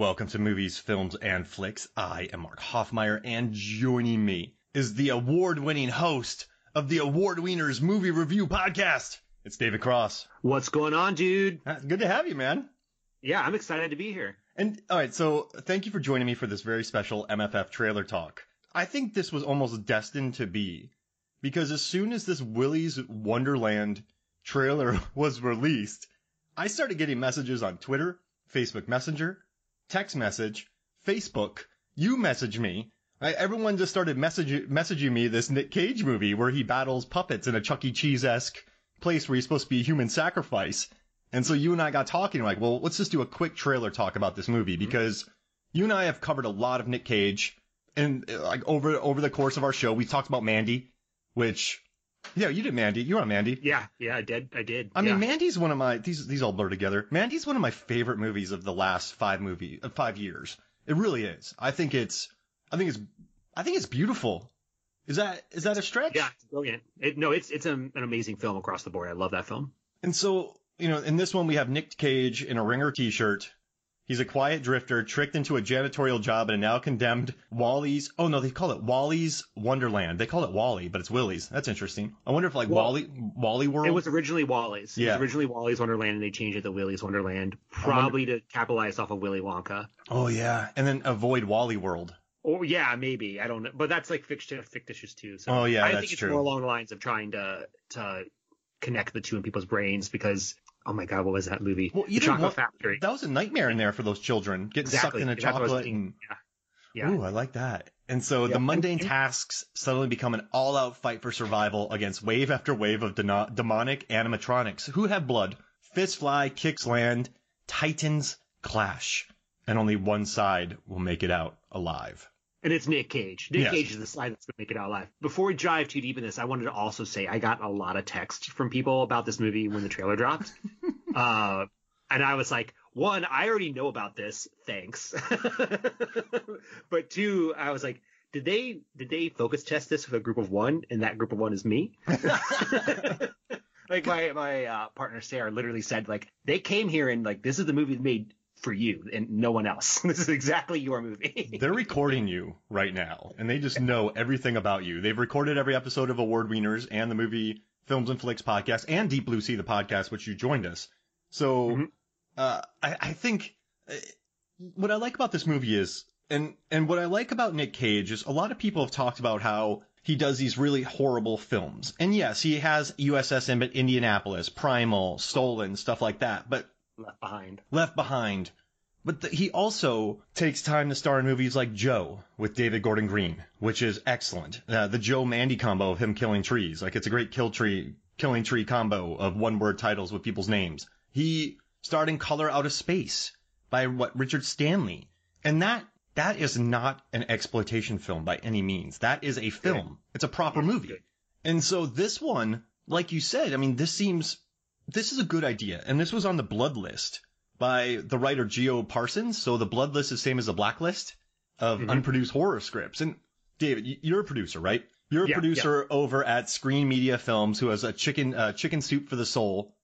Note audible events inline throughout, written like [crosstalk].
Welcome to Movies, Films, and Flicks. I am Mark Hoffmeyer, and joining me is the award-winning host of the Award Wieners Movie Review Podcast. It's David Cross. What's going on, dude? Uh, Good to have you, man. Yeah, I'm excited to be here. And all right, so thank you for joining me for this very special MFF trailer talk. I think this was almost destined to be because as soon as this Willy's Wonderland trailer [laughs] was released, I started getting messages on Twitter, Facebook Messenger, text message, Facebook. You message me. I, everyone just started message, messaging me this Nick Cage movie where he battles puppets in a Chuck E. Cheese esque place where he's supposed to be a human sacrifice. And so you and I got talking like, well, let's just do a quick trailer talk about this movie because you and I have covered a lot of Nick Cage and uh, like over over the course of our show, we talked about Mandy, which yeah, you did Mandy. You were on Mandy. Yeah, yeah, I did. I did. I mean. Mandy's one of my these these all blur together. Mandy's one of my favorite movies of the last five movie uh, five years. It really is. I think it's I think it's I think it's beautiful. Is that is that a stretch? yeah, it's brilliant. It, no, it's it's an, an amazing film across the board. I love that film. And so you know, in this one we have Nick Cage in a Ringer T-shirt. He's a quiet drifter tricked into a janitorial job in a now condemned Wally's. Oh no, they call it Wally's Wonderland. They call it Wally, but it's Willie's. That's interesting. I wonder if like Well, Wally Wally World. It was originally Wally's. It Yeah. was originally Wally's Wonderland, and they changed it to Willy's Wonderland, probably to capitalize off of Willy Wonka. oh yeah, and then avoid Wally World. Or yeah, maybe I don't know, but that's like fictitious, fictitious too. So Oh, yeah, I that's think it's true. more along the lines of trying to to connect the two in people's brains because oh my god, what was that movie? Well, the Chocolate one- Factory. That was a nightmare in there for those children getting exactly. sucked in a That's what was chocolate. And, Yeah. Yeah. Ooh, I like that. And so Yeah. the mundane And- tasks suddenly become an all-out fight for survival against wave after wave of demonic animatronics who have blood. Fists fly, kicks land, titans clash, and only one side will make it out alive. And it's Nick Cage. Nick Yes. Cage is the side that's going to make it out alive. Before we dive too deep in this, I wanted to also say I got a lot of text from people about this movie when the trailer dropped. [laughs] uh, and I was like, one, I already know about this. Thanks. [laughs] but two, I was like, did they did they focus test this with a group of one, and that group of one is me? [laughs] like my my uh, partner Sarah literally said, like they came here and like this is the movie that made for you and no one else. [laughs] this is exactly your movie. [laughs] They're recording you right now, and they just know everything about you. They've recorded every episode of Award Wieners and the movie Films and Flicks podcast and Deep Blue Sea, the podcast, which you joined us. So, Mhm. uh, I, I think uh, what I like about this movie is, and and what I like about Nick Cage is a lot of people have talked about how he does these really horrible films, and yes, he has USS Indianapolis, Primal, Stolen, stuff like that, but left behind. Left Behind. But the, he also takes time to star in movies like Joe with David Gordon Green, which is excellent. Uh, the Joe Mandy combo of him killing trees, like it's a great kill tree, killing tree combo of one word titles with people's names. He starred in Color Out of Space by what Richard Stanley, and that that is not an exploitation film by any means. That is a film. It's a proper movie. And so this one, like you said, I mean, this seems this is a good idea, and this was on the Blood List by the writer G.O. Parsons. So the Blood List is same as the Blacklist of Mhm. unproduced horror scripts. And David, you're a producer, right? You're a Yeah, producer over at Screen Media Films, who has a chicken uh, chicken soup for the soul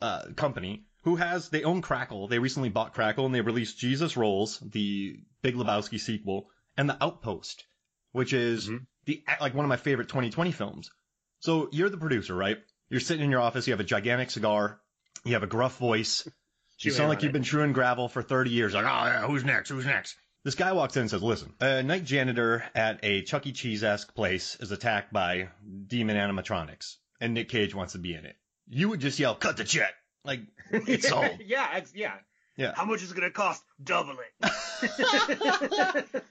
uh, company. Who has they own Crackle? They recently bought Crackle, and they released Jesus Rolls, the Big Lebowski sequel, and The Outpost, which is Mhm. the like one of my favorite 2020 films. So you're the producer, right? You're sitting in your office. You have a gigantic cigar. You have a gruff voice. You sound like you've been chewing gravel for 30 years. Like, oh yeah, who's next? Who's next? This guy walks in and says, listen, a night janitor at a Chuck E. Cheese-esque place is attacked by demon animatronics, and Nick Cage wants to be in it. You would just yell, cut the check. Like, it's [laughs] sold. yeah, ex- yeah. Yeah. How much is it gonna cost? Double it.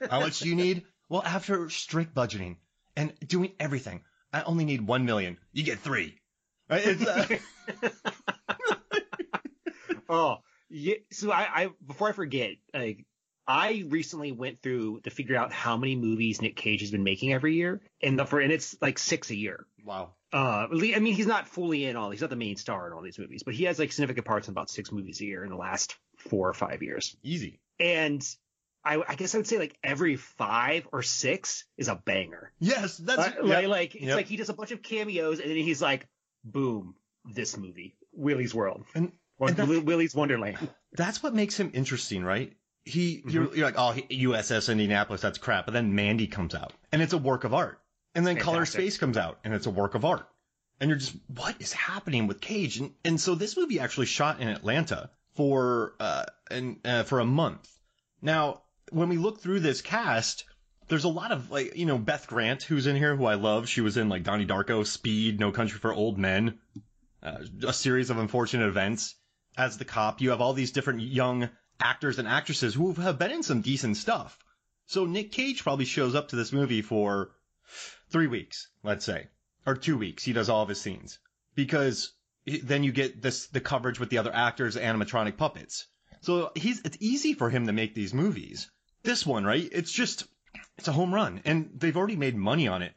[laughs] [laughs] How much do you need? Well, after strict budgeting and doing everything, I only need one million. You get three. It's, uh, [laughs] [laughs] oh, yeah. So I, I before I forget, like I recently went through to figure out how many movies Nick Cage has been making every year, and the for and it's like six a year. wow. Uh, I mean, he's not fully in all. He's not the main star in all these movies, but he has like significant parts in about six movies a year in the last four or five years. Easy. And I, I guess I would say like every five or six is a banger. Yes, that's Uh, yeah. like, like it's Yep. like he does a bunch of cameos, and then he's like, boom, this movie, Willy's World, And- and Willy's Wonderland. that's what makes him interesting, right? He, Mm-hmm. you're, you're like, oh, he- USS Indianapolis, that's crap. But then Mandy comes out, and it's a work of art. And then Color Space comes out, and it's a work of art. And you're just, what is happening with Cage? And, and so this movie actually shot in Atlanta for, uh, and, uh, for a month. Now, when we look through this cast, there's a lot of like, you know, Beth Grant, who's in here, who I love. She was in like Donnie Darko, Speed, No Country for Old Men, uh, a series of unfortunate events. As the cop, you have all these different young actors and actresses who have been in some decent stuff. So Nick Cage probably shows up to this movie for three weeks, let's say, or two weeks. He does all of his scenes because then you get this the coverage with the other actors, animatronic puppets. So he's it's easy for him to make these movies. This one, right? It's just it's a home run, and they've already made money on it.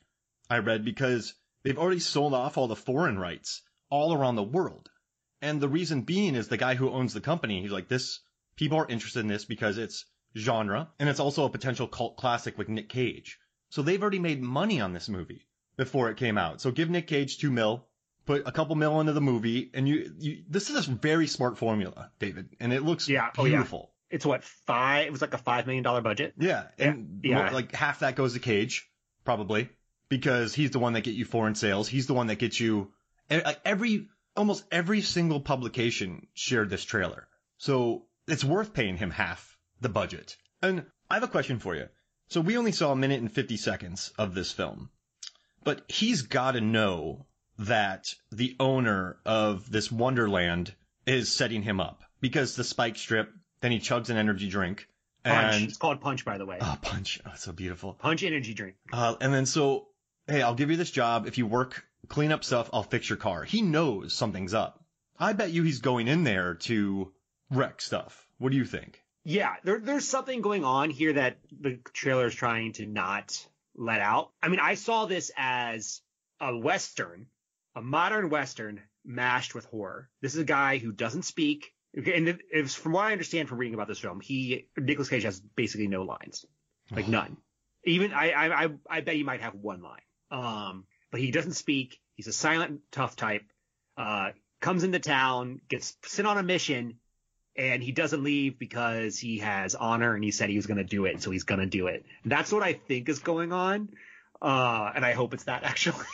I read because they've already sold off all the foreign rights all around the world. And the reason being is the guy who owns the company, he's like, this, people are interested in this because it's genre and it's also a potential cult classic with Nick Cage. So they've already made money on this movie before it came out. So give Nick Cage two mil, put a couple mil into the movie, and you, you this is a very smart formula, David, and it looks Yeah. Oh, yeah. It's what five? It was like a five million dollar budget. Yeah, and Yeah. like half that goes to Cage, probably, because he's the one that get you foreign sales. He's the one that gets you like every almost every single publication shared this trailer, so it's worth paying him half the budget. And I have a question for you. So we only saw a minute and fifty seconds of this film, but he's got to know that the owner of this Wonderland is setting him up because the spike strip. Then he chugs an energy drink. Punch. And it's called Punch, by the way. Oh, punch. Oh, it's so beautiful. Punch energy drink. Uh, and then so, hey, I'll give you this job. If you work, clean up stuff, I'll fix your car. He knows something's up. I bet you he's going in there to wreck stuff. What do you think? Yeah, there, there's something going on here that the trailer is trying to not let out. I mean, I saw this as a Western, a modern Western mashed with horror. This is a guy who doesn't speak. And it's from what I understand from reading about this film, he, Nicolas Cage has basically no lines. Like none. Even, I, I, I, I bet he might have one line. Um, but he doesn't speak. He's a silent, tough type. Uh, comes into town, gets sent on a mission, and he doesn't leave because he has honor and he said he was going to do it, so he's going to do it. That's what I think is going on. Uh, and I hope it's that [laughs] actually.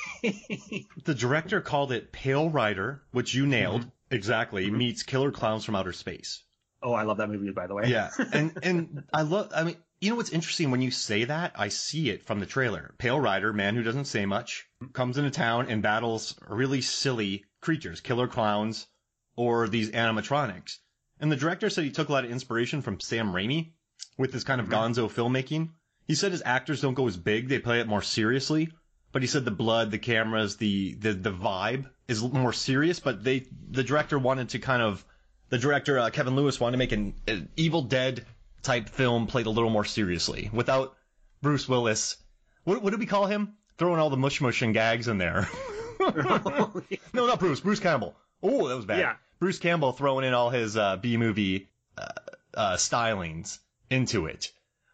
The director called it Pale Rider, which you nailed exactly, mm-hmm. meets Killer Clowns from Outer Space. oh, I love that movie, by the way. Yeah, [laughs] and and I love. I mean, you know what's interesting when you say that? I see it from the trailer. Pale Rider, man who doesn't say much, comes into town and battles really silly creatures, killer clowns, or these animatronics. And the director said he took a lot of inspiration from Sam Raimi with this kind of mm-hmm. gonzo filmmaking. He said his actors don't go as big; they play it more seriously. But he said the blood, the cameras, the the the vibe is more serious. But they the director wanted to kind of the director uh, Kevin Lewis wanted to make an, an Evil Dead type film played a little more seriously without Bruce Willis. What, what did we call him? Throwing all the mush mush and gags in there. [laughs] no, not Bruce. Bruce Campbell. Oh, that was bad. Yeah. Bruce Campbell throwing in all his uh, B movie uh, uh, stylings into it.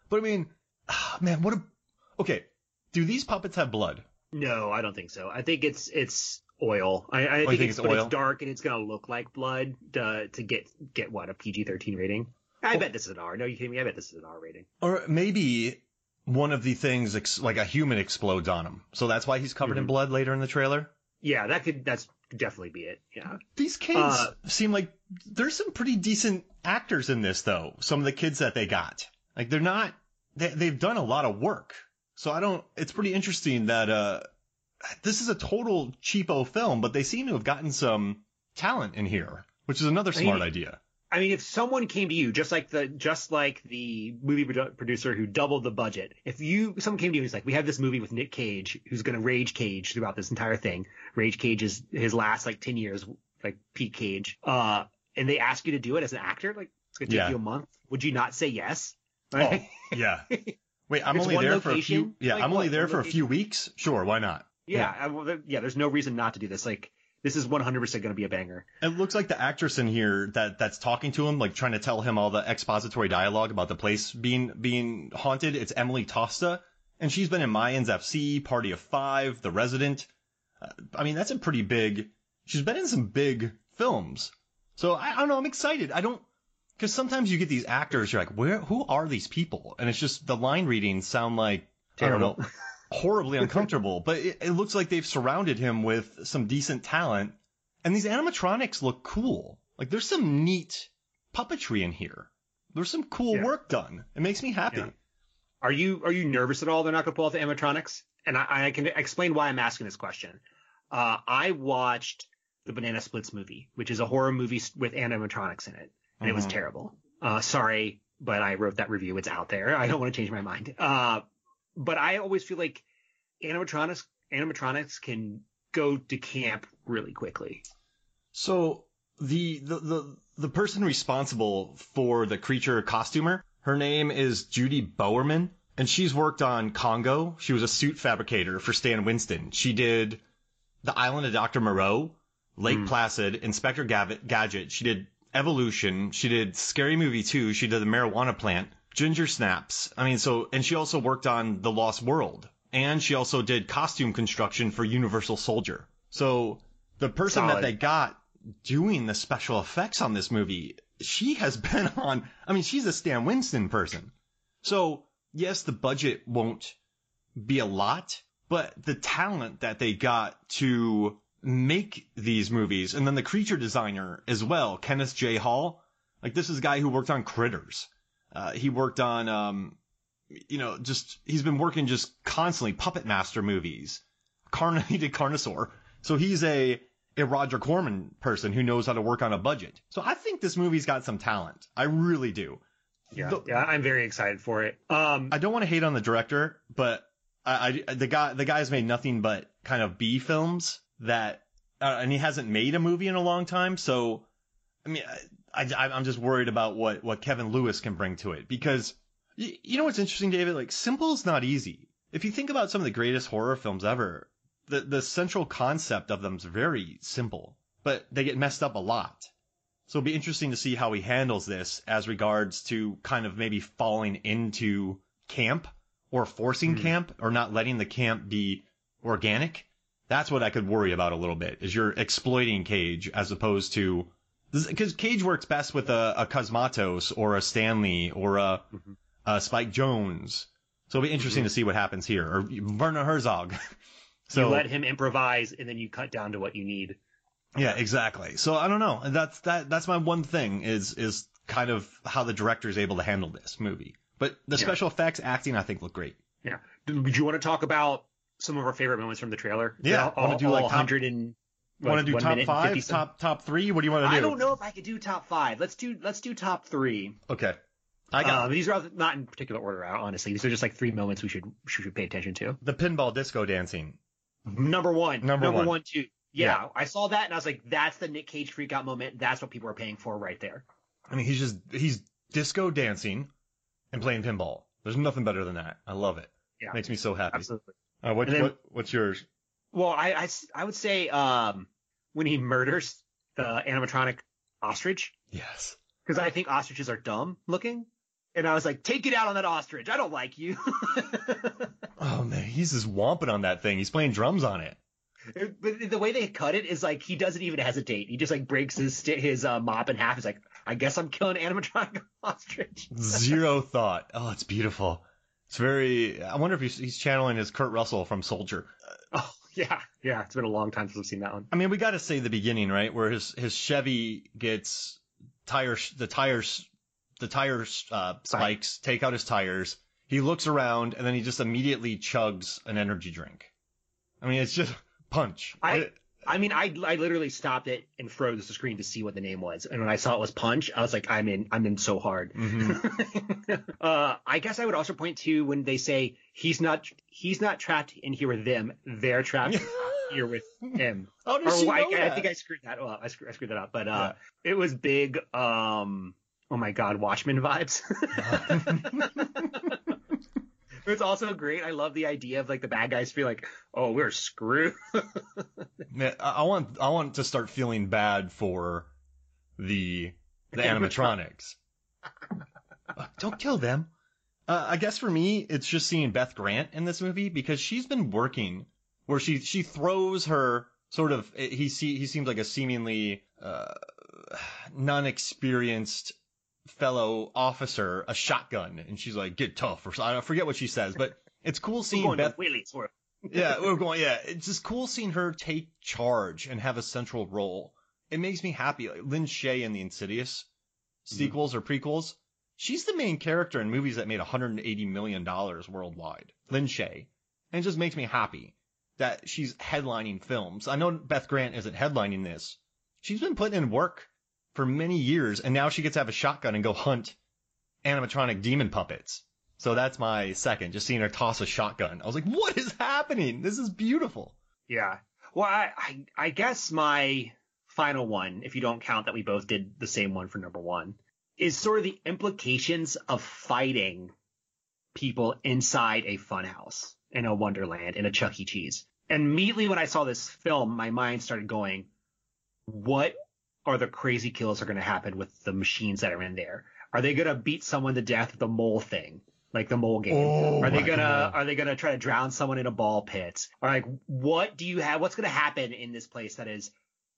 But I mean, [sighs] man, what a. Okay, do these puppets have blood? No, I don't think so. I think it's it's oil. I, I Oh, think, think it's, it's oil? it's dark and it's gonna look like blood to to get get what a PG thirteen rating. I bet this is an R. No, you kidding me? I bet this is an R rating. Or maybe one of the things, ex- like a human, explodes on him. So that's why he's covered in blood later in the trailer. Yeah, that could that's definitely be it. Yeah. These kids Uh, seem like there's some pretty decent actors in this, though. Some of the kids that they got. Like they're not, they, they've done a lot of work. So I don't, it's pretty interesting that, uh, this is a total cheapo film, but they seem to have gotten some talent in here, which is another smart mean, idea. I mean, if someone came to you, just like the just like the movie produ- producer who doubled the budget, if you someone came to you and was like, "We have this movie with Nick Cage, who's going to rage Cage throughout this entire thing. Rage Cage is his last like ten years, like peak Cage." Uh, and they ask you to do it as an actor, like it's going to take Yeah. you a month. Would you not say yes? Oh, [laughs] yeah. Wait, I'm only there for a few. Yeah, Like I'm only what, there for a few weeks. Sure, why not? yeah, I, well, yeah. There's no reason not to do this. Like, this is 100% going to be a banger. It looks like the actress in here that that's talking to him, like trying to tell him all the expository dialogue about the place being being haunted. It's Emily Tosta, and she's been in Mayans M.C., Party of Five, The Resident. Uh, I mean, that's a pretty big. She's been in some big films, so I, I don't know. I'm excited. I don't because sometimes you get these actors. You're like, where? Who are these people? And it's just the line readings sound like I don't Terrible. know, [laughs] horribly uncomfortable. But it, it looks like they've surrounded him with some decent talent. And these animatronics look cool. Like there's some neat puppetry in here. There's some cool Yeah. work done. It makes me happy. Yeah. Are you are you nervous at all? They're not going to pull out the animatronics, and I, I can explain why I'm asking this question. Uh, I watched the Banana Splits movie, which is a horror movie with animatronics in it, and it was Mhm. terrible. Uh, sorry, but I wrote that review. It's out there. [laughs] I don't want to change my mind. Uh, but I always feel like animatronics animatronics can go to camp really quickly. So the, the the the person responsible for the creature costumer, her name is Judy Bowerman, and she's worked on Congo. She was a suit fabricator for Stan Winston. She did The Island of Dr. Moreau, Lake Placid, Inspector Gadget. She did Evolution. She did Scary Movie 2. She did The Marijuana Plant, Ginger Snaps. I mean, so, and she also worked on The Lost World. And she also did costume construction for Universal Soldier. So the person Solid. that they got doing the special effects on this movie, she has [laughs] been on, I mean, she's a Stan Winston person. So yes, the budget won't be a lot, but the talent that they got to make these movies, and then the creature designer as well, Kenneth J. Hall, like this is a guy who worked on Critters. Uh, he worked on, um, you know, just he's been working just constantly Puppet Master movies. Carn [laughs] he did Carnosaur, so he's a a Roger Corman person who knows how to work on a budget. So I think this movie's got some talent. I really do. Yeah, The- yeah, I'm very excited for it. Um, I don't want to hate on the director, but I, I the guy the guy's made nothing but kind of B films that, uh, and he hasn't made a movie in a long time. So, I mean, I, I I'm just worried about what what Kevin Lewis can bring to it because you, you know what's interesting, David? Like simple is not easy. If you think about some of the greatest horror films ever, the the central concept of them is very simple, but they get messed up a lot. So it'll be interesting to see how he handles this as regards to kind of maybe falling into camp or forcing camp or not letting the camp be organic. That's what I could worry about a little bit is you're exploiting Cage as opposed to because Cage works best with a, a Cosmatos or a Stanley or a, mm-hmm. a Spike Jonze. So it'll be interesting mm-hmm. to see what happens here or Werner Herzog. so you let him improvise, and then you cut down to what you need. yeah, exactly. So I don't know. That's that. That's my one thing is is kind of how the director is able to handle this movie. But the Yeah. special effects, acting, I think look great. Yeah. Do- you want to talk about some of our favorite moments from the trailer? Yeah, All, wanna do, all like, top- 100 and Want to do top minute and 50 five, top top three? What do you want to do? I don't know if I could do top five. Let's do let's do top three. Okay, I got Um, these are not in particular order, honestly. These are just like three moments we should we should pay attention to. the pinball disco dancing. Number one, Number one. one, two. Yeah, Yeah. I saw that and I was like, that's the Nick Cage freak out moment. That's what people are paying for right there. I mean, he's just he's disco dancing and playing pinball. There's nothing better than that. I love it. Yeah. Makes me so happy. Absolutely. Uh, what, then- what what's yours? Well, I, I, I would say um, when he murders the animatronic ostrich, Yes. because I think ostriches are dumb looking. And I was like, take it out on that ostrich. I don't like you. [laughs] Oh man, he's just womping on that thing. He's playing drums on it. but the way they cut it is like he doesn't even hesitate. He just like breaks his sti- his uh, mop in half. He's like, I guess I'm killing animatronic [laughs] ostrich. Zero thought. Oh, it's beautiful. It's very. I wonder if he's, he's channeling his Kurt Russell from Soldier. [laughs] Oh yeah, yeah. It's been a long time since I've seen that one. I mean, we got to say the beginning, right? Where his his Chevy gets tires, the tires the tires uh, spikes, take out his tires. He looks around and then he just immediately chugs an energy drink. I mean, it's just punch. I I mean, I I literally stopped it and froze the screen to see what the name was, and when I saw it was Punch, I was like, I'm in, I'm in so hard. Mhm. [laughs] uh, I guess I would also point to when they say he's not he's not trapped in here with them, they're trapped here with him. [laughs] oh, does Or she I, know I that? think I screwed that up. I screwed, I screwed that up, but uh, it was big. Um, oh my God, Watchmen vibes. [laughs] It's also great. I love the idea of like the bad guys feel like, oh, we're screwed. [laughs] Man, I want I want to start feeling bad for the the [laughs] animatronics. [laughs] Don't kill them. Uh, I guess for me, it's just seeing Beth Grant in this movie because she's been working where she she throws her sort of he see he seems like a seemingly uh, [sighs] non-experienced fellow officer a shotgun and she's like get tough or so- I forget what she says but it's cool seeing Beth yeah, [laughs] we're going. Yeah, it's just cool seeing her take charge and have a central role. It makes me happy. Like Lin Shaye in the Insidious sequels or prequels, she's the main character in movies that made 180 million dollars worldwide. Lin Shaye, and it just makes me happy that she's headlining films. I know Beth Grant isn't headlining this. She's been putting in work for many years, and now she gets to have a shotgun and go hunt animatronic demon puppets. So that's my second, just seeing her toss a shotgun. I was like, what is happening? This is beautiful. Yeah. Well, I, I I guess my final one, if you don't count that we both did the same one for number one, is sort of the implications of fighting people inside a funhouse in a Wonderland in a Chuck E. Cheese. And immediately when I saw this film, my mind started going, what are the crazy kills are going to happen with the machines that are in there? Are they going to beat someone to death with the mole thing? Like the mole game? Oh are they gonna God. are they gonna try to drown someone in a ball pit? Or like what do you have what's gonna happen in this place that is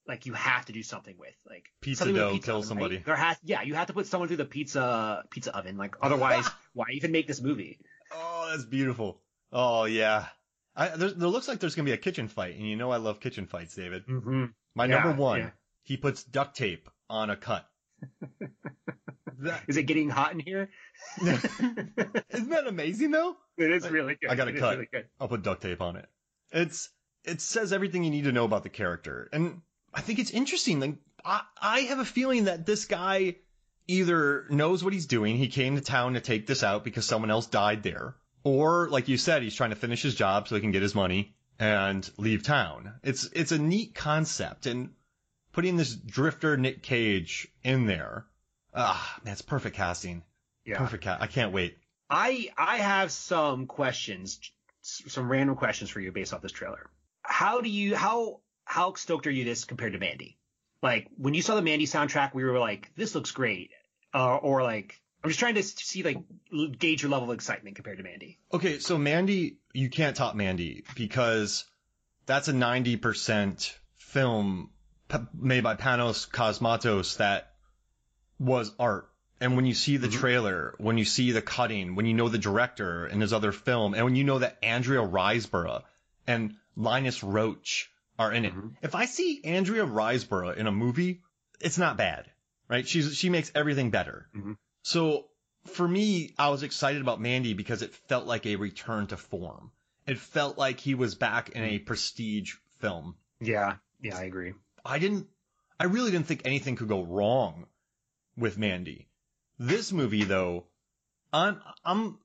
like you have to do something with? Like Pizza something dough pizza kill oven, right? somebody. There has yeah, you have to put someone through the pizza pizza oven. Like otherwise [laughs] why even make this movie? Oh, that's beautiful. Oh yeah. I, there, there looks like there's gonna be a kitchen fight, and you know I love kitchen fights, David. Mm-hmm. My Yeah, number one, yeah. He puts duct tape on a cut. That- Is it getting hot in here? [laughs] isn't that amazing though? It is really good. I got a cut. really good. I'll put duct tape on it. It's it says everything you need to know about the character, and I think it's interesting. Like I, I have a feeling that this guy either knows what he's doing. He came to town to take this out because someone else died there, or like you said, he's trying to finish his job so he can get his money and leave town. It's it's a neat concept, and putting this drifter Nick Cage in there, ah, man, it's perfect casting. Yeah. Perfect cast. I can't wait. I I have some questions, some random questions for you based off this trailer. How do you how how stoked are you this compared to Mandy? Like when you saw the Mandy soundtrack, we were like, this looks great, uh, or like I'm just trying to see like gauge your level of excitement compared to Mandy. Okay, so Mandy, you can't top Mandy because that's a 90% film made by Panos Cosmatos that was art. And when you see the mm-hmm. trailer, when you see the cutting, when you know the director and his other film, and when you know that Andrea Riseborough and Linus Roach are in it, mm-hmm. if I see Andrea Riseborough in a movie, it's not bad, right? She's she makes everything better. Mm-hmm. So for me, I was excited about Mandy because it felt like a return to form. It felt like he was back in a prestige film. Yeah, yeah, I agree. I didn't, I really didn't think anything could go wrong with Mandy. This movie though, I'm, I'm,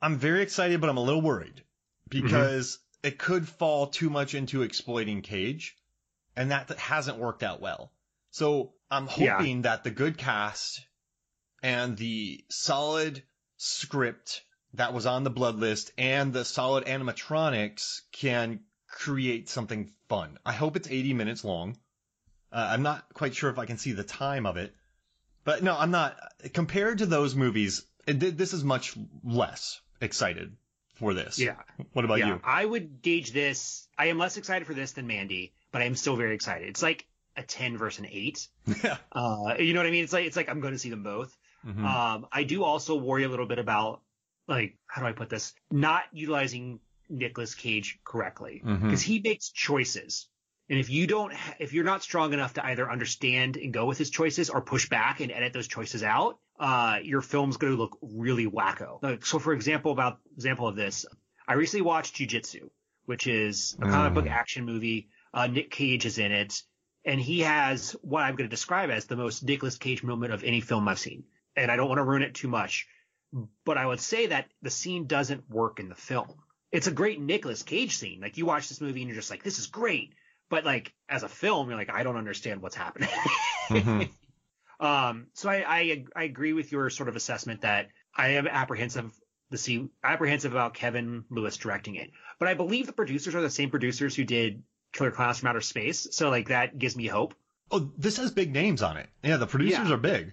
I'm very excited, but I'm a little worried because mm-hmm. it could fall too much into exploiting Cage and that hasn't worked out well. So I'm Yeah. hoping that the good cast and the solid script that was on the blood list and the solid animatronics can create something fun. I hope it's 80 minutes long. Uh, I'm not quite sure if I can see the time of it, but no, I'm not. Compared to those movies, it, this is much less excited for this. Yeah. What about yeah, you? I would gauge this. I am less excited for this than Mandy, but I am still very excited. It's like a 10 versus an 8. [laughs] Yeah. Uh, you know what I mean? It's like it's like I'm going to see them both. Mhm. Um, I do also worry a little bit about like how do I put this? Not utilizing Nicolas Cage correctly Mhm. because he makes choices, and if you don't, if you're not strong enough to either understand and go with his choices or push back and edit those choices out, uh, your film's going to look really wacko. Like, so, for example, about example of this, I recently watched Jiu Jitsu, which is a comic book action movie. Uh, Nick Cage is in it, and he has what I'm going to describe as the most Nicolas Cage moment of any film I've seen. And I don't want to ruin it too much, but I would say that the scene doesn't work in the film. It's a great Nicolas Cage scene. Like you watch this movie and you're just like, this is great. But like as a film, you're like, I don't understand what's happening. [laughs] Um, so I, I I agree with your sort of assessment that I am apprehensive to see apprehensive about Kevin Lewis directing it, but I believe the producers are the same producers who did Killer Clowns from Outer Space, so like that gives me hope. Oh, this has big names on it. Yeah, the producers Yeah. are big.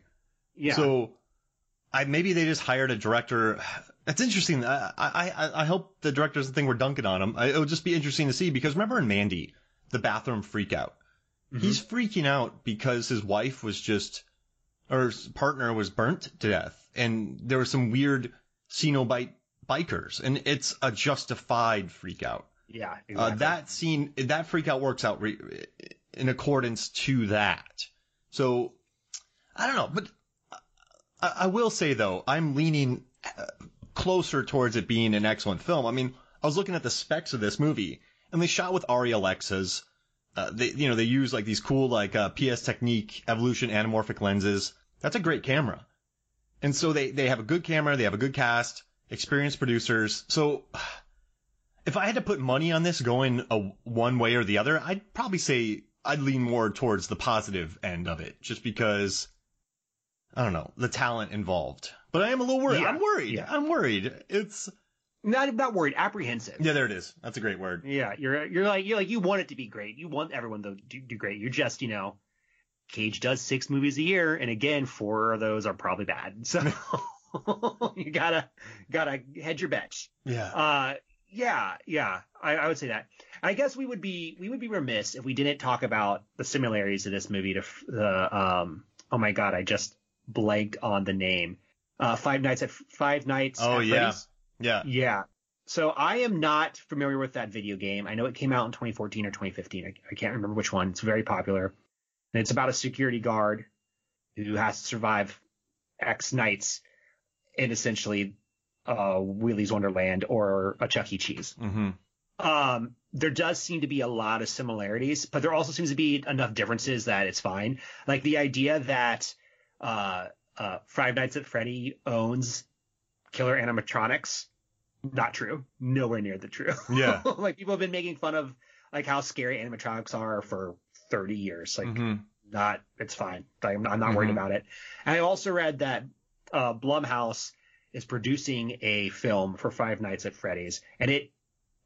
Yeah. So, I maybe they just hired a director. That's interesting. I I I- hope the director doesn't think we're dunking on him. I, it would just be interesting to see because remember in Mandy, the bathroom freakout. He's freaking out because his wife was just, or his partner was burnt to death, and there were some weird Cenobite bikers, and it's a justified freak out. yeah. Uh, exactly. that scene, that freak out works out re- in accordance to that. So, I don't know, but I, I will say though, I'm leaning uh, closer towards it being an excellent film. I mean, I was looking at the specs of this movie, and they shot with Arri Alexas. Uh, they, you know, they use like these cool like uh, P+S Technik Evolution anamorphic lenses. That's a great camera. And so they they have a good camera, they have a good cast, experienced producers. So [sighs] if I had to put money on this going a, one way or the other, I'd probably say I'd lean more towards the positive end of it, just because I don't know the talent involved. But I am a little worried. Yeah. I'm worried. Yeah. I'm worried. It's not not worried, apprehensive. yeah, there it is. That's a great word. Yeah, you're you're like you're like you want it to be great. You want everyone to do, do great. You're just you know, Cage does six movies a year, and again, four of those are probably bad. So [laughs] you gotta gotta hedge your bets. Yeah. Uh, yeah, yeah, I, I would say that. I guess we would be we would be remiss if we didn't talk about the similarities of this movie to the um. Oh my god, I just blanked on the name. Uh, Five Nights at Five Nights. Oh at yeah. Freddy's. Yeah. Yeah. So I am not familiar with that video game. I know it came out in 2014 or 2015. I, I can't remember which one. It's very popular. And it's about a security guard who has to survive X nights in essentially uh, Willy's Wonderland or a Chuck E. Cheese. Mm-hmm. Um, there does seem to be a lot of similarities, but there also seems to be enough differences that it's fine. Like the idea that uh, uh, Five Nights at Freddy owns killer animatronics, not true. Nowhere near the true. Yeah. [laughs] like people have been making fun of like how scary animatronics are for 30 years. Like Mm-hmm. not, it's fine. I'm, I'm not worried Mhm. about it. And I also read that uh, Blumhouse is producing a film for Five Nights at Freddy's, and it,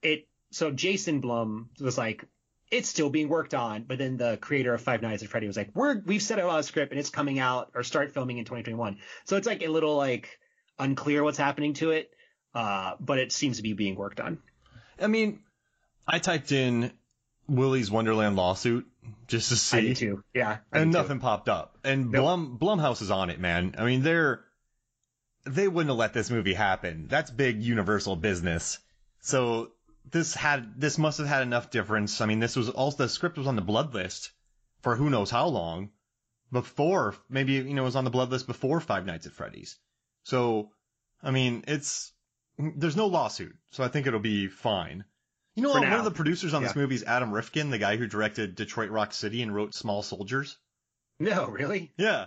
it, so Jason Blum was like, it's still being worked on, but then the creator of Five Nights at Freddy was like, we're, we've set out a script and it's coming out or start filming in 2021. So it's like a little like unclear what's happening to it. Uh, but it seems to be being worked on. I mean, I typed in Willy's Wonderland lawsuit just to see. I do too. Yeah. I and do too. nothing popped up. And Nope. Blum Blumhouse is on it, man. I mean, they're they wouldn't have let this movie happen. That's big Universal business. So this had this must have had enough difference. I mean, this was also the script was on the blood list for who knows how long before maybe you know it was on the blood list before Five Nights at Freddy's. So I mean, it's there's no lawsuit, so I think it'll be fine. You know, For one now. of the producers on this movie is Adam Rifkin, the guy who directed Detroit Rock City and wrote Small Soldiers. No, really? Yeah.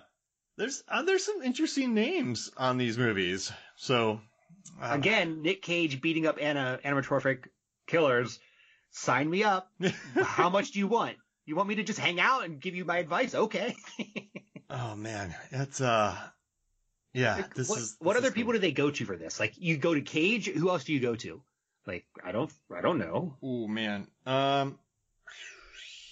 There's uh, there's some interesting names on these movies. So uh, Again, Nick Cage beating up ana- animatronic killers. Sign me up. [laughs] How much do you want? You want me to just hang out and give you my advice? Okay. [laughs] oh man, it's uh yeah, this what is what this other is people cool. do they go to for this? Like, you go to Cage. Who else do you go to? Like, I don't, I don't know. Oh man. Um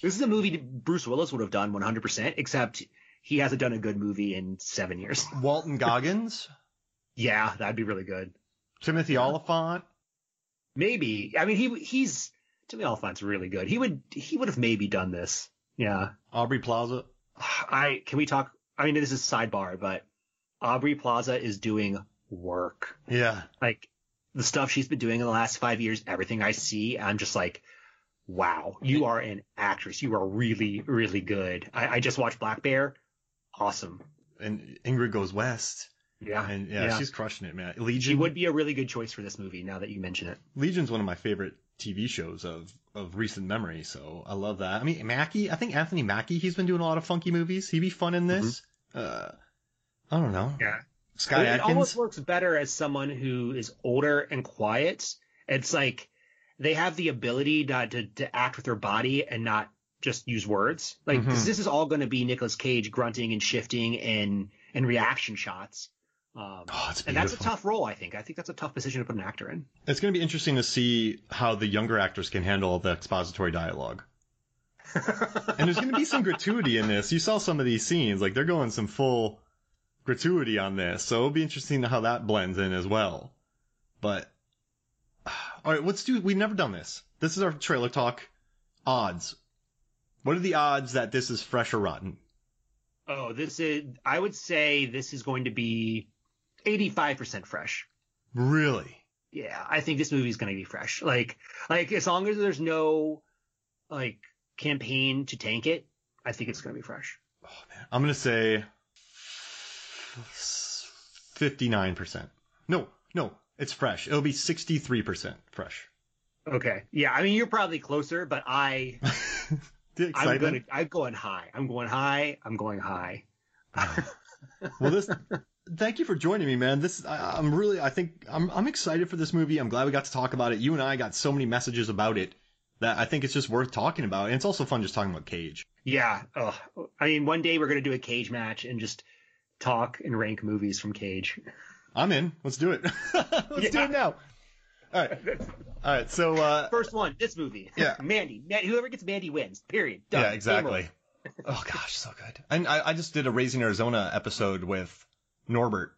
This is a movie Bruce Willis would have done 100%, except he hasn't done a good movie in seven years. [laughs] Walton Goggins, yeah, that'd be really good. Timothy Olyphant. Maybe. I mean, he he's Timmy Olyphant's really good. He would he would have maybe done this. Yeah. Aubrey Plaza. [sighs] I can we talk? I mean, this is sidebar, but Aubrey Plaza is doing work. Yeah. Like the stuff she's been doing in the last five years, everything I see, I'm just like, wow, you are an actress. You are really, really good. I, I just watched Black Bear. Awesome. and Ingrid Goes West. Yeah, And yeah, she's crushing it, man. Legion she would be a really good choice for this movie. Now that you mention it, Legion's one of my favorite TV shows of of recent memory, so I love that. I mean, Mackie, I think Anthony Mackie, he's been doing a lot of funky movies. He'd be fun in this. Uh, I don't know. yeah, Sky it Atkins. almost works better as someone who is older and quiet. It's like they have the ability to to, to act with their body and not just use words. Like 'cause Mhm. this is all going to be Nicolas Cage grunting and shifting and and reaction shots. Um, Oh, it's and that's a tough role, I think. I think that's a tough position to put an actor in. It's going to be interesting to see how the younger actors can handle the expository dialogue. [laughs] and there's going to be some gratuity in this. You saw some of these scenes, like they're going some full gratuity on this, so it'll be interesting how that blends in as well. But [sighs] all right, let's do. We've never done this. This is our trailer talk. Odds. What are the odds that this is fresh or rotten? Oh, this is. I would say this is going to be eighty-five percent fresh. Really? Yeah, I think this movie is going to be fresh. Like, like as long as there's no like campaign to tank it, I think it's going to be fresh. Oh man, I'm going to say 59%. No, no, it's fresh. It'll be 63% fresh. Okay. Yeah, I mean you're probably closer, but I [laughs] I'm going I'm going high. I'm going high. I'm going high. Well, this. Thank you for joining me, man. This I, I'm really. I think I'm. I'm excited for this movie. I'm glad we got to talk about it. You and I got so many messages about it that I think it's just worth talking about. And it's also fun just talking about Cage. Yeah. Ugh. I mean, one day we're going to do a cage match and just talk and rank movies from Cage. I'm in. Let's do it. [laughs] Let's do it now. All right. All right. So. uh First one, this movie. Yeah. [laughs] Mandy. Ma- Whoever gets Mandy wins. Period. Done. Yeah, exactly. [laughs] oh gosh, so good. And I, I just did a Raising Arizona episode with Norbert,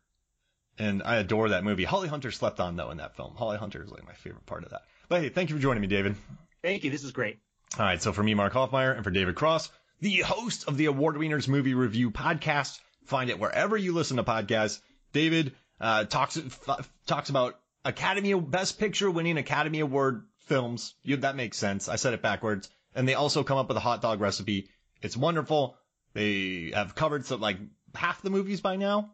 and I adore that movie. Holly Hunter slept on though in that film. Holly Hunter is like my favorite part of that. But hey, thank you for joining me, David. Thank you. This is great. All right, so for me, Mark Hoffmeyer, and for David Cross, the host of the Award Winners Movie Review Podcast, find it wherever you listen to podcasts. David uh, talks f- talks about Academy Best Picture winning Academy Award films. You, that makes sense. I said it backwards. And they also come up with a hot dog recipe. It's wonderful. They have covered some like half the movies by now.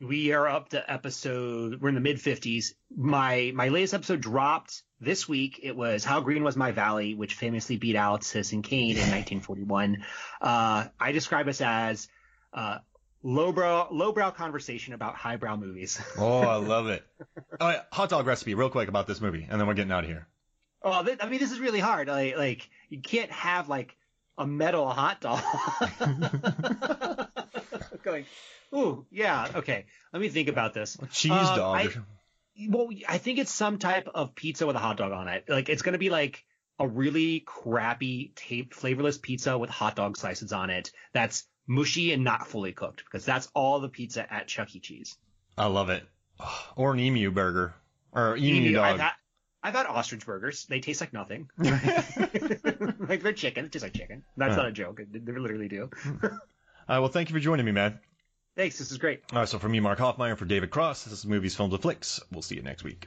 We are up to episode. We're in the mid fifties. My my latest episode dropped this week. It was How Green Was My Valley, which famously beat out Citizen Kane in [laughs] 1941. Uh, I describe us as uh, lowbrow lowbrow conversation about highbrow movies. [laughs] Oh, I love it. [laughs] All right, hot dog recipe, real quick about this movie, and then we're getting out of here. oh, th- I mean, this is really hard. Like like you can't have like a metal hot dog. [laughs] Going, ooh, yeah, okay. Let me think about this. Cheese Um, dog. I- Well, I think it's some type of pizza with a hot dog on it. Like it's gonna be like a really crappy, taped, flavorless pizza with hot dog slices on it. That's mushy and not fully cooked because that's all the pizza at Chuck E. Cheese. I love it. Or an emu burger. Or emu, Emu- dog. I've had, I've had ostrich burgers. They taste like nothing. [laughs] [laughs] like they're chicken. It tastes like chicken. That's Huh. not a joke. They literally do. Right, [laughs] uh, well, thank you for joining me, man. Thanks. This is great. All right, so for me, Mark Hoffmeyer, for David Cross, this is Movies, Films, and Flicks. We'll see you next week.